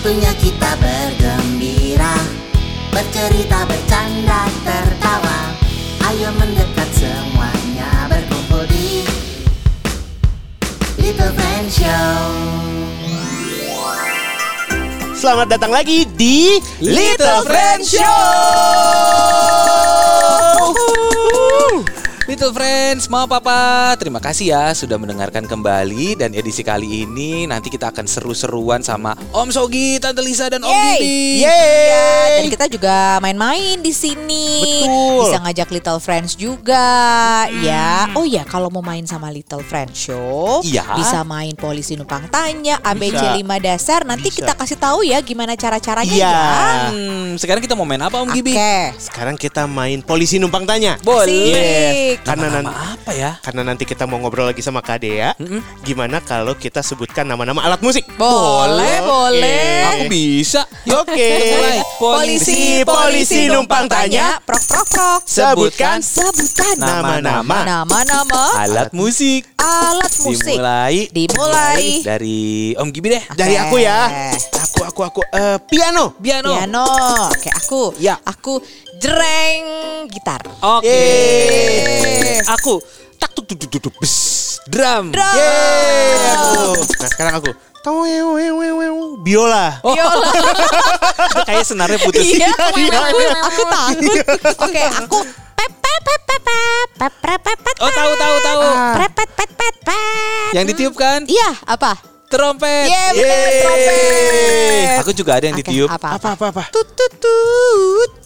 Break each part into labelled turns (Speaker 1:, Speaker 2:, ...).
Speaker 1: Waktunya kita bergembira Bercerita, bercanda, tertawa Ayo mendekat semuanya berkumpul di Little Friend Show
Speaker 2: Selamat datang lagi di
Speaker 3: Little Friend Show. Little Friends, mau papa. Terima kasih ya sudah mendengarkan kembali dan edisi kali ini nanti kita akan seru-seruan sama Om Sogi, Tante Lisa dan Om
Speaker 4: Yeay.
Speaker 3: Gidi.
Speaker 4: Ya, dan kita juga main-main di sini.
Speaker 2: Betul.
Speaker 4: Bisa ngajak Little Friends juga, ya. Oh ya, kalau mau main sama Little Friends Show,
Speaker 3: Iya.
Speaker 4: bisa main polisi numpang tanya, ABC
Speaker 2: Bisa.
Speaker 4: 5 dasar. Nanti
Speaker 2: Bisa.
Speaker 4: kita kasih tahu ya gimana cara-caranya
Speaker 2: Iya.
Speaker 4: ya.
Speaker 3: Hmm, sekarang kita mau main apa Om Gibi?
Speaker 4: Oke.
Speaker 2: Sekarang kita main polisi numpang tanya.
Speaker 3: Boleh.
Speaker 4: Asik.
Speaker 2: Karena
Speaker 3: Nama-nama
Speaker 2: nanti
Speaker 3: apa ya?
Speaker 2: karena nanti kita mau ngobrol lagi sama Kak Dea. Gimana kalau kita sebutkan nama-nama alat musik?
Speaker 4: Boleh,
Speaker 2: Oke.
Speaker 4: boleh.
Speaker 3: Aku bisa.
Speaker 2: Oke.
Speaker 3: mulai.
Speaker 4: Polisi, polisi numpang tanya, prok prok prok.
Speaker 2: Sebutkan
Speaker 4: Sebutan
Speaker 2: nama-nama
Speaker 4: nama-nama
Speaker 3: alat musik.
Speaker 4: alat musik.
Speaker 3: Dimulai
Speaker 4: Dimulai.
Speaker 3: dari Om Gibi deh.
Speaker 2: dari
Speaker 4: Oke.
Speaker 2: aku ya. Aku aku aku eh, piano.
Speaker 3: Piano.
Speaker 4: Piano. Oke, aku.
Speaker 3: Ya.
Speaker 4: Aku jreng gitar.
Speaker 3: Oke. Aku tak tuk tuk tuk bes drum.
Speaker 4: Drum.
Speaker 2: Nah, sekarang aku biola.
Speaker 4: Oh.
Speaker 3: Biola. Kayak senarnya putus.
Speaker 4: Iya,
Speaker 2: iya,
Speaker 4: iya,
Speaker 2: iya,
Speaker 4: aku, tahu. takut. Oke, aku
Speaker 3: Oh tahu tahu tahu.
Speaker 4: Ah.
Speaker 3: Yang ditiup kan?
Speaker 4: Iya, apa?
Speaker 3: Trompet.
Speaker 4: Iya,
Speaker 2: yeah,
Speaker 4: trompet.
Speaker 3: Aku juga ada yang ditiup.
Speaker 4: Apa
Speaker 2: apa apa?
Speaker 4: Tut tut tut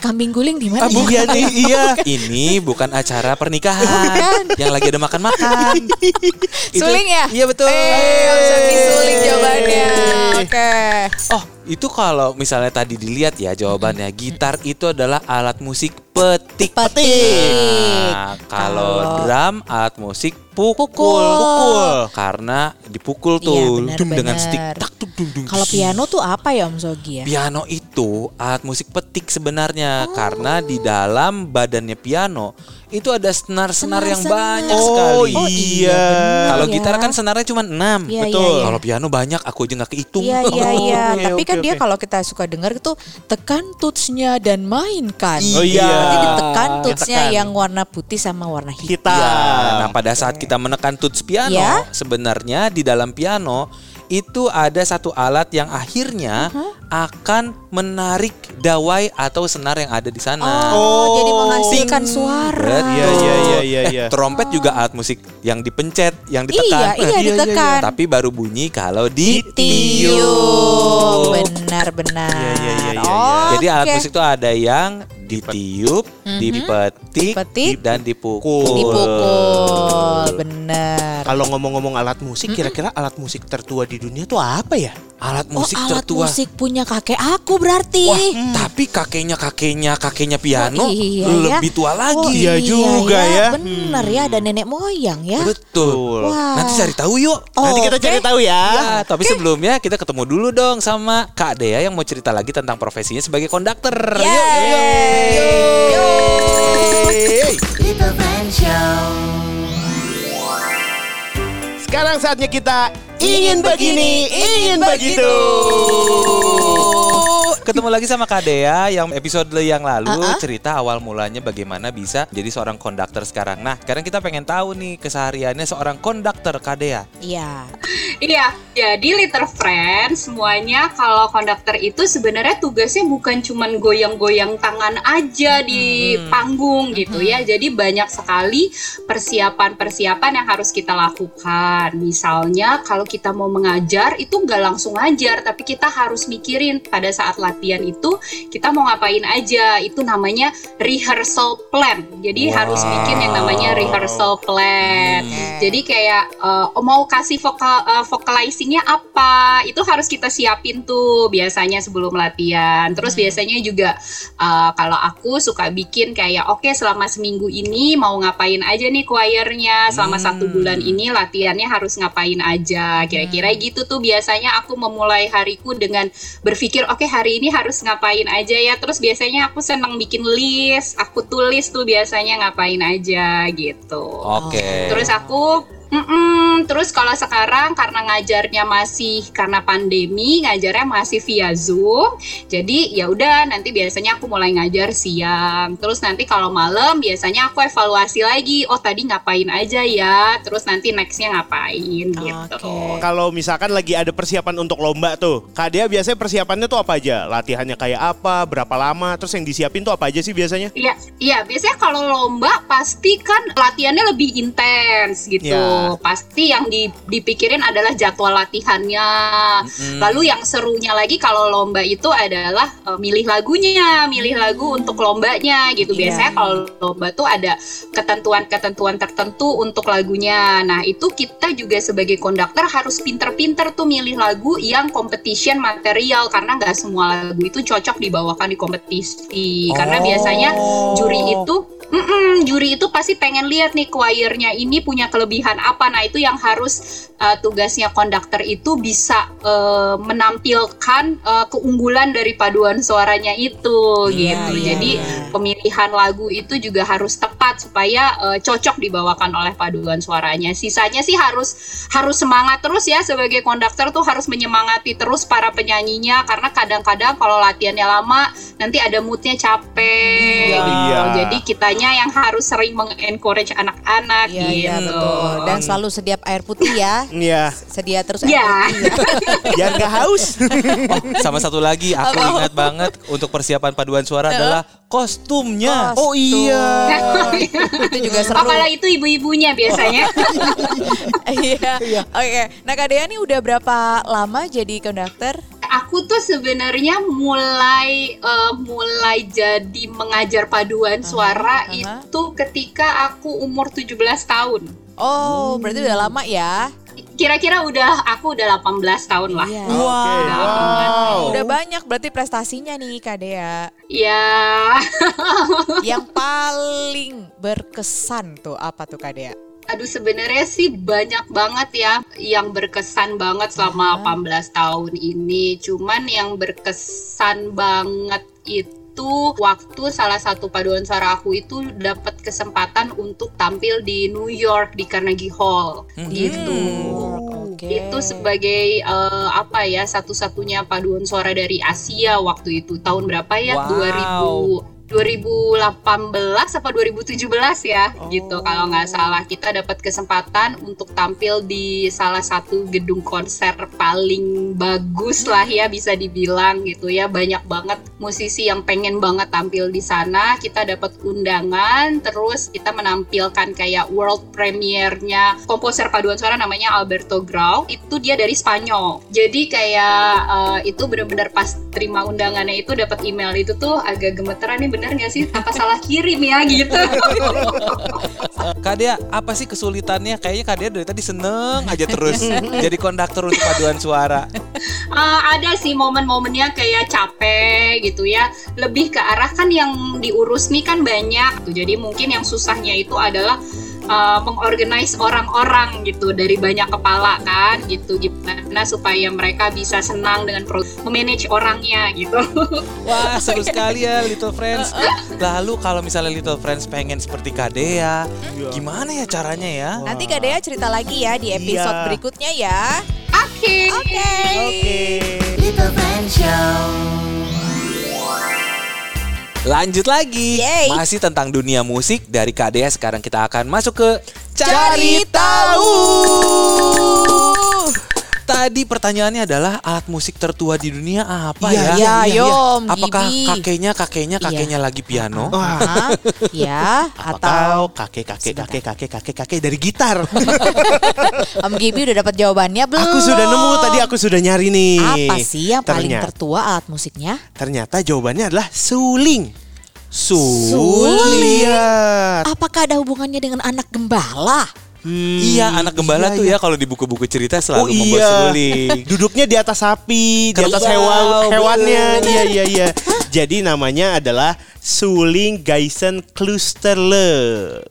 Speaker 4: kambing guling di mana?
Speaker 3: Ah,
Speaker 4: ya?
Speaker 3: nih, iya. Ini bukan acara pernikahan yang lagi ada makan-makan.
Speaker 4: Suling ya?
Speaker 3: Iya betul.
Speaker 4: Eh, suling jawabannya. Oke.
Speaker 3: Oh, itu kalau misalnya tadi dilihat ya jawabannya gitar itu adalah alat musik petik.
Speaker 4: Petik.
Speaker 3: Nah, kalau drum alat musik pukul.
Speaker 4: Pukul.
Speaker 3: Pukul. Karena dipukul
Speaker 4: Iya,
Speaker 3: tuh
Speaker 4: benar,
Speaker 3: dung dengan
Speaker 4: benar.
Speaker 3: stick.
Speaker 4: Kalau piano tuh apa ya Om Sogi ya?
Speaker 3: Piano itu alat musik petik sebenarnya karena di dalam badannya piano itu ada senar-senar yang
Speaker 4: Senar-senar.
Speaker 3: banyak
Speaker 2: Oh,
Speaker 3: sekali.
Speaker 4: Oh iya. benar
Speaker 3: Kalau
Speaker 4: ya.
Speaker 3: gitar kan senarnya cuma 6.
Speaker 4: Iya,
Speaker 3: Betul.
Speaker 4: iya, iya.
Speaker 3: Kalau piano banyak aku aja nggak kehitung.
Speaker 4: Iya iya
Speaker 2: Oh,
Speaker 4: iya.
Speaker 2: oke,
Speaker 4: Tapi kan
Speaker 2: oke,
Speaker 4: dia
Speaker 2: oke.
Speaker 4: kalau kita suka dengar itu tekan tutsnya dan mainkan.
Speaker 2: Oh, iya.
Speaker 4: Jadi ditekan tutsnya
Speaker 2: Ditekan.
Speaker 4: yang warna putih sama warna hitam.
Speaker 2: Kita.
Speaker 3: Iya. Nah, pada saat kita menekan tuts piano,
Speaker 4: Ya.
Speaker 3: sebenarnya di dalam piano itu ada satu alat yang akhirnya akan menarik dawai atau senar yang ada di sana.
Speaker 4: Oh,
Speaker 2: Oh.
Speaker 4: jadi menghasilkan suara.
Speaker 3: Betul.
Speaker 2: Iya, iya, iya, iya,
Speaker 3: Eh,
Speaker 2: iya.
Speaker 3: trompet juga alat musik yang dipencet, yang
Speaker 4: Iya,
Speaker 3: ditekan.
Speaker 4: iya ditekan.
Speaker 3: Tapi baru bunyi kalau
Speaker 4: Ditiup.
Speaker 3: ditiup.
Speaker 4: Benar-benar.
Speaker 2: Iya, iya, iya, iya,
Speaker 4: Oh,
Speaker 3: Jadi alat musik itu ada yang ditiup, dipetik,
Speaker 4: Petik.
Speaker 3: dan dipukul.
Speaker 4: dipukul. Benar.
Speaker 2: Kalau ngomong-ngomong alat musik, kira-kira alat musik tertua di dunia tuh apa ya?
Speaker 3: Alat
Speaker 4: Oh,
Speaker 3: musik
Speaker 4: alat
Speaker 3: tertua.
Speaker 4: musik punya kakek aku berarti.
Speaker 3: Wah, tapi kakeknya kakeknya kakeknya piano
Speaker 4: Oh, iya,
Speaker 3: lebih
Speaker 4: ya.
Speaker 3: tua lagi.
Speaker 4: Oh,
Speaker 2: Iya juga ya.
Speaker 4: Bener ya, ada nenek moyang ya.
Speaker 3: Betul.
Speaker 4: Wah.
Speaker 3: Nanti cari tahu yuk.
Speaker 2: Nanti kita
Speaker 4: Oke.
Speaker 2: cari tahu ya.
Speaker 3: Ya, tapi sebelumnya kita ketemu dulu dong sama Kak Dea yang mau cerita lagi tentang profesinya sebagai konduktor. Yuk, yuk, yuk.
Speaker 2: Yeay.
Speaker 1: Little Friend Show
Speaker 2: Sekarang saatnya kita ingin begini, ingin begitu.
Speaker 3: Ketemu lagi sama Kak Dea yang episode yang lalu
Speaker 4: Uh-uh.
Speaker 3: cerita awal mulanya bagaimana bisa jadi seorang konduktor sekarang. Nah, sekarang kita pengen tahu nih kesehariannya seorang konduktor Kak Dea.
Speaker 4: Iya.
Speaker 5: Iya, jadi Little Friends semuanya kalau konduktor itu sebenarnya tugasnya bukan cuman goyang-goyang tangan aja di panggung gitu ya. Jadi banyak sekali persiapan-persiapan yang harus kita lakukan. Misalnya kalau kita mau mengajar itu nggak langsung ngajar, tapi kita harus mikirin pada saat latihan itu kita mau ngapain aja. Itu namanya rehearsal plan. Jadi harus bikin yang namanya rehearsal plan. Jadi kayak eh, mau kasih vokal eh, vocalizingnya apa? Itu harus kita siapin tuh biasanya sebelum latihan. Terus biasanya juga eh, kalau aku suka bikin kayak oke selama seminggu ini mau ngapain aja nih choirnya? Selama satu bulan ini latihannya harus ngapain aja? Kira-kira gitu tuh biasanya aku memulai hariku dengan berpikir oke hari ini harus ngapain aja ya. Terus biasanya aku senang bikin list, aku tulis tuh biasanya ngapain aja gitu.
Speaker 3: Oke.
Speaker 5: Terus aku Mm-mm, terus kalau sekarang karena ngajarnya masih karena pandemi, ngajarnya masih via Zoom. Jadi ya udah nanti biasanya aku mulai ngajar siang. Terus nanti kalau malam biasanya aku evaluasi lagi. Oh tadi ngapain aja ya. Terus nanti nextnya ngapain gitu.
Speaker 2: Kalau misalkan lagi ada persiapan untuk lomba tuh, Kak Dea biasanya persiapannya tuh apa aja? Latihannya kayak apa? Berapa lama? Terus yang disiapin tuh apa aja sih biasanya?
Speaker 5: Iya, iya biasanya kalau lomba pasti kan latihannya lebih intens gitu. Pasti yang di- dipikirin adalah jadwal latihannya. Lalu yang serunya lagi kalau lomba itu adalah eh, milih lagunya, milih lagu untuk lombanya gitu.
Speaker 4: Iya.
Speaker 5: Biasanya kalau lomba tuh ada ketentuan-ketentuan tertentu untuk lagunya. Nah, itu kita juga sebagai konduktor harus pinter-pinter tuh milih lagu yang competition material karena nggak semua lagu itu cocok dibawakan di kompetisi. Karena
Speaker 3: Oh.
Speaker 5: biasanya juri itu Mm-mm, juri itu pasti pengen lihat nih choirnya ini punya kelebihan apa. Nah, itu yang harus uh, tugasnya konduktor itu bisa uh, menampilkan uh, keunggulan dari paduan suaranya itu gitu.
Speaker 4: iya,
Speaker 5: Jadi
Speaker 4: iya.
Speaker 5: pemilihan lagu itu juga harus tepat supaya uh, cocok dibawakan oleh paduan suaranya. Sisanya sih harus harus semangat terus ya sebagai konduktor tuh harus menyemangati terus para penyanyinya karena kadang-kadang kalau latihannya lama nanti ada moodnya capek. Jadi kitanya yang harus sering mengencourage anak-anak
Speaker 4: Iya,
Speaker 5: gitu.
Speaker 4: iya betul. Dan selalu sedia air putih ya.
Speaker 2: Iya,
Speaker 4: Sedia terus air
Speaker 5: Iya.
Speaker 4: putih ya.
Speaker 2: biar nggak haus.
Speaker 3: Oh, sama satu lagi aku
Speaker 4: Apa?
Speaker 3: ingat banget untuk persiapan paduan suara adalah kostumnya.
Speaker 2: Oh iya.
Speaker 4: Itu juga seru.
Speaker 5: Apalah itu ibu-ibunya biasanya.
Speaker 4: Iya. Oke. Nah Kak Dea nih udah berapa lama jadi konduktor?
Speaker 5: Aku tuh sebenarnya mulai eh, mulai jadi mengajar paduan suara
Speaker 4: aha.
Speaker 5: itu ketika aku umur 17 tahun.
Speaker 4: Oh, berarti udah lama ya?
Speaker 5: Kira-kira udah aku udah 18 tahun lah.
Speaker 4: Iya.
Speaker 2: Wow.
Speaker 4: Udah banyak berarti prestasinya nih Kak Dea.
Speaker 5: Ya,
Speaker 4: Yang paling berkesan tuh apa tuh Kak Dea?
Speaker 5: Aduh sebenarnya sih banyak banget ya yang berkesan banget selama 18 tahun ini. Cuman yang berkesan banget itu waktu salah satu paduan suara aku itu dapat kesempatan untuk tampil di New York di Carnegie Hall gitu.
Speaker 4: Oke.
Speaker 5: Itu sebagai eh, apa ya satu-satunya paduan suara dari Asia waktu itu tahun berapa ya?
Speaker 3: Wow.
Speaker 5: 2000 2018 apa 2017 ya gitu. Kalau nggak salah kita dapat kesempatan untuk tampil di salah satu gedung konser paling bagus lah ya bisa dibilang gitu ya. Banyak banget musisi yang pengen banget tampil di sana. Kita dapat undangan terus kita menampilkan kayak world premiere-nya komposer paduan suara namanya Alberto Grau. Itu dia dari Spanyol. Jadi kayak eh, itu bener-bener pas terima undangannya itu dapat email itu tuh agak gemeteran nih bener nggak sih apa salah kirim ya gitu
Speaker 3: Kak Dea, apa sih kesulitannya? Kayaknya Kak Dea dari tadi seneng aja terus jadi konduktor untuk paduan suara.
Speaker 5: Eh, ada sih momen-momennya kayak capek gitu ya lebih ke arah kan yang diurus nih kan banyak tuh jadi mungkin yang susahnya itu adalah eh, mengorganize orang-orang gitu dari banyak kepala kan gitu gimana supaya mereka bisa senang dengan pro memanage orangnya gitu
Speaker 3: Wah, seru sekali ya Little Friends. Lalu kalau misalnya Little Friends pengen seperti Kak Dea, gimana ya caranya ya?
Speaker 4: Nanti Kak Dea cerita lagi ya di episode
Speaker 2: Iya.
Speaker 4: berikutnya ya.
Speaker 5: oke
Speaker 4: Oke.
Speaker 2: Oke.
Speaker 1: Little Friend Show.
Speaker 3: Lanjut lagi.
Speaker 4: Yeay.
Speaker 3: Masih tentang dunia musik dari Dea sekarang kita akan masuk ke
Speaker 4: Cari tahu.
Speaker 3: Tadi pertanyaannya adalah alat musik tertua di dunia apa
Speaker 4: Iya,
Speaker 3: ya?
Speaker 4: iya, Yom,
Speaker 3: Apakah
Speaker 4: Gibi.
Speaker 3: kakeknya kakeknya
Speaker 4: Iya.
Speaker 3: kakeknya lagi piano?
Speaker 4: Ya, atau
Speaker 2: kakek kakek kakek kakek kakek kakek dari gitar.
Speaker 4: Om Gibi udah dapat jawabannya belum?
Speaker 2: aku sudah nemu tadi aku sudah nyari nih.
Speaker 4: Apa sih yang paling
Speaker 2: Ternyata-
Speaker 4: tertua alat musiknya?
Speaker 2: Ternyata jawabannya adalah suling.
Speaker 3: Suling.
Speaker 2: Lihat.
Speaker 4: Apakah ada hubungannya dengan anak gembala?
Speaker 2: Hmm,
Speaker 3: Iya, anak gembala
Speaker 2: iya,
Speaker 3: tuh
Speaker 2: iya.
Speaker 3: ya kalau di buku-buku cerita
Speaker 2: Oh
Speaker 3: selalu membuat
Speaker 2: iya.
Speaker 3: suling.
Speaker 2: Duduknya di atas sapi, di atas hewan hewannya. Iya iya iya. Jadi namanya adalah suling Geisen Klusterle.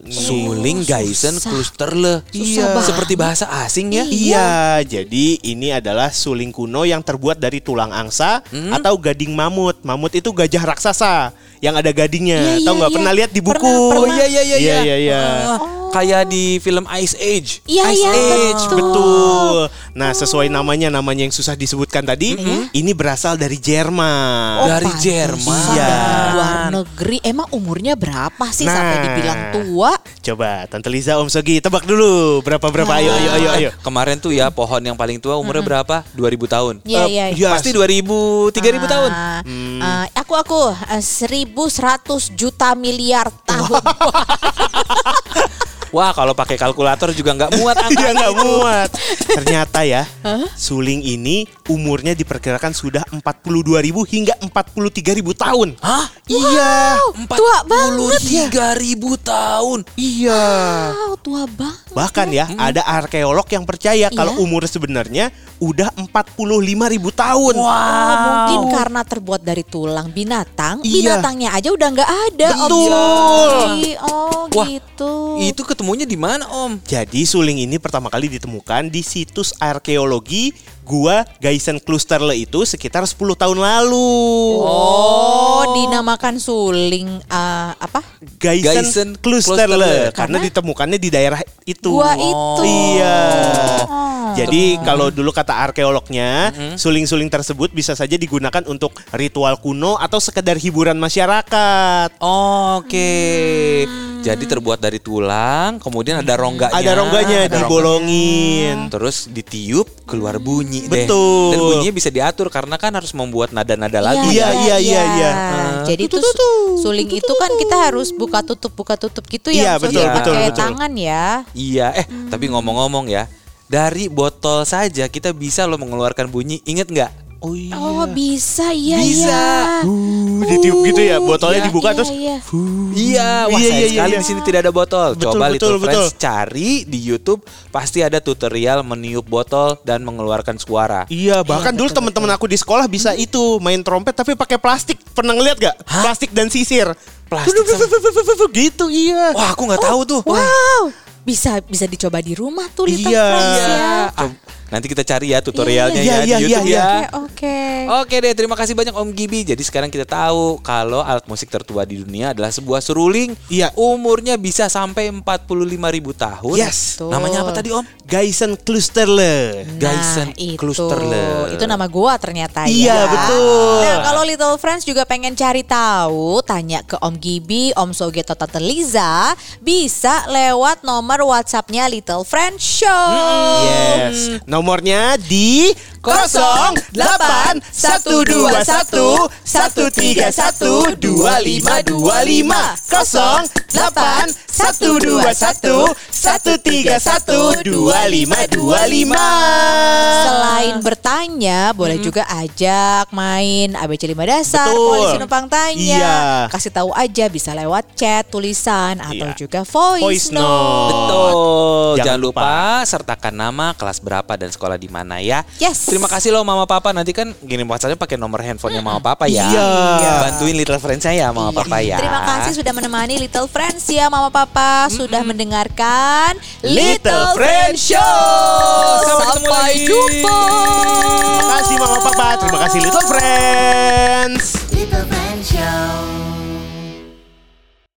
Speaker 3: Suling Geisen Klusterle.
Speaker 2: Iya.
Speaker 3: Seperti bahasa asing ya.
Speaker 2: Iya, jadi ini adalah suling kuno yang terbuat dari tulang angsa
Speaker 3: Hmm?
Speaker 2: atau gading mamut. Mamut itu gajah raksasa yang ada gadingnya.
Speaker 4: Iya,
Speaker 2: Tahu
Speaker 4: iya,
Speaker 2: nggak?
Speaker 4: iya.
Speaker 2: Pernah lihat di buku?
Speaker 4: Pernah, pernah.
Speaker 3: Oh iya iya iya
Speaker 2: Iya
Speaker 3: iya.
Speaker 2: iya iya.
Speaker 4: Oh.
Speaker 3: Kayak di film Ice Age.
Speaker 4: Iya,
Speaker 3: Ice
Speaker 4: iya,
Speaker 3: Age.
Speaker 4: betul.
Speaker 2: Betul. Nah, sesuai namanya, namanya yang susah disebutkan tadi, ini berasal dari Jerman.
Speaker 4: Oh,
Speaker 3: Dari Jerman.
Speaker 2: Iya.
Speaker 4: luar negeri. Emang umurnya berapa sih sampai
Speaker 2: Nah.
Speaker 4: dibilang tua?
Speaker 2: Coba Tante Liza, Om Sogi, tebak dulu berapa berapa? Ayo, ayo, ayo, ayo.
Speaker 3: Kemarin tuh ya pohon yang paling tua umurnya berapa? 2000 tahun.
Speaker 4: Iya,
Speaker 2: Eh,
Speaker 4: iya.
Speaker 2: iya.
Speaker 3: Pasti 2000, 3000 tahun.
Speaker 4: Ah, ah, aku aku eh, 1100 juta miliar tahun.
Speaker 3: Wah, kalau pakai kalkulator juga nggak muat
Speaker 2: Iya
Speaker 3: angka.
Speaker 2: nggak muat. Ternyata ya, suling ini umurnya diperkirakan sudah 42.000 hingga 43.000 tahun.
Speaker 3: Hah?
Speaker 2: Iya.
Speaker 4: tua banget ya.
Speaker 3: 43.000 tahun.
Speaker 2: Iya.
Speaker 4: Wow, tua banget.
Speaker 2: Bahkan ya, ada arkeolog yang percaya kalau
Speaker 4: Iya.
Speaker 2: umur sebenarnya udah 45.000 tahun.
Speaker 4: Oh, mungkin karena terbuat dari tulang binatang,
Speaker 2: Iya.
Speaker 4: binatangnya aja udah nggak ada. Om
Speaker 2: Betul.
Speaker 4: Oh,
Speaker 3: Wah,
Speaker 4: gitu.
Speaker 3: Itu ketemunya di mana, Om?
Speaker 2: Jadi suling ini pertama kali ditemukan di situs arkeologi Gua Geisen Klusterle itu sekitar 10 tahun lalu.
Speaker 4: Oh, dinamakan suling eh, apa?
Speaker 2: Geisen,
Speaker 3: Geisen
Speaker 2: Klusterle
Speaker 3: Klusterle.
Speaker 2: karena ditemukannya di daerah itu.
Speaker 4: Gua itu.
Speaker 2: Iya.
Speaker 4: Oh.
Speaker 2: Jadi kalau dulu kata arkeolognya, suling-suling tersebut bisa saja digunakan untuk ritual kuno atau sekedar hiburan masyarakat.
Speaker 3: Oke. Jadi terbuat dari tulang, kemudian ada rongganya.
Speaker 2: Ada rongganya
Speaker 3: ada
Speaker 2: dibolongin.
Speaker 3: Terus ditiup keluar bunyi deh.
Speaker 2: Betul.
Speaker 3: Dan bunyinya bisa diatur karena kan harus membuat nada-nada lagu.
Speaker 2: Iya, iya, iya, iya.
Speaker 4: Jadi itu suling itu kan kita harus buka tutup buka tutup gitu
Speaker 2: Iya,
Speaker 4: ya. Sogi,
Speaker 2: betul,
Speaker 3: betul,
Speaker 4: pakai
Speaker 2: betul.
Speaker 4: tangan ya.
Speaker 3: Iya, eh tapi ngomong-ngomong ya, dari botol saja kita bisa loh mengeluarkan bunyi. Ingat nggak?
Speaker 2: Oh iya.
Speaker 4: Oh, bisa ya
Speaker 3: Bisa.
Speaker 4: ya.
Speaker 2: Uh, ditiup gitu ya, botolnya
Speaker 3: Iya,
Speaker 2: dibuka
Speaker 4: Iya,
Speaker 2: terus
Speaker 4: iya.
Speaker 3: Iya, wah
Speaker 2: Iya,
Speaker 3: sayang
Speaker 2: iya,
Speaker 3: sekali
Speaker 2: iya.
Speaker 3: di sini tidak ada botol.
Speaker 2: Betul,
Speaker 3: Coba
Speaker 2: betul,
Speaker 3: Little Friends
Speaker 2: betul.
Speaker 3: cari di YouTube, pasti ada tutorial meniup botol dan mengeluarkan suara.
Speaker 2: Iya, bahkan dulu teman-teman aku di sekolah bisa itu main trompet tapi pakai plastik. Pernah ngeliat gak? Plastik dan sisir.
Speaker 3: Plastik
Speaker 2: gitu, iya.
Speaker 3: Wah, aku nggak tahu tuh.
Speaker 4: Wow, bisa bisa dicoba di rumah tuh Little
Speaker 2: Iya.
Speaker 4: Friends ya.
Speaker 3: Ah, nanti kita cari ya tutorialnya
Speaker 2: Iya,
Speaker 3: ya
Speaker 2: iya,
Speaker 3: di
Speaker 2: iya,
Speaker 3: YouTube
Speaker 2: iya.
Speaker 3: ya.
Speaker 4: Oke, oke.
Speaker 3: Oke deh, terima kasih banyak Om Gibi. Jadi sekarang kita tahu kalau alat musik tertua di dunia adalah sebuah seruling.
Speaker 2: Iya.
Speaker 3: Umurnya bisa sampai 45 ribu tahun.
Speaker 2: Yes.
Speaker 4: Betul.
Speaker 3: Namanya apa tadi Om?
Speaker 2: Geisen Klusterle.
Speaker 3: Geisen
Speaker 4: Nah, itu.
Speaker 3: Klusterle.
Speaker 4: Itu nama gua ternyata
Speaker 2: Iya,
Speaker 4: ya.
Speaker 2: betul.
Speaker 4: Nah, kalau Little Friends juga pengen cari tahu, tanya ke Om Gibi, Om Soge atau Tante Liza, bisa lewat nomor WhatsAppnya Little Friends Show.
Speaker 2: Yes. Nomornya di 08 121 131 2525 08 121 131 2525
Speaker 4: Selain bertanya, boleh juga ajak main ABC 5 dasar,
Speaker 2: Betul.
Speaker 4: polisi numpang tanya.
Speaker 2: Iya.
Speaker 4: Kasih tahu aja bisa lewat chat, tulisan atau
Speaker 2: Iya.
Speaker 4: juga voice,
Speaker 2: Voice
Speaker 4: note.
Speaker 2: note.
Speaker 3: Betul.
Speaker 2: Jangan
Speaker 3: Jangan, lupa. sertakan nama, kelas berapa dan sekolah di mana ya.
Speaker 4: Yes.
Speaker 3: Terima kasih loh Mama Papa. Nanti kan gini WhatsAppnya pakai nomor handphonenya Mama Papa ya.
Speaker 2: Iya.
Speaker 3: Bantuin little friends saya Mama Papa ya.
Speaker 4: Terima kasih sudah menemani Little Friends ya Mama Papa sudah mendengarkan
Speaker 2: Little Friends Show.
Speaker 3: Sampai
Speaker 4: Sampai
Speaker 3: lagi.
Speaker 4: jumpa.
Speaker 2: Terima kasih Mama Papa, terima kasih Little Friends.
Speaker 1: Little friends.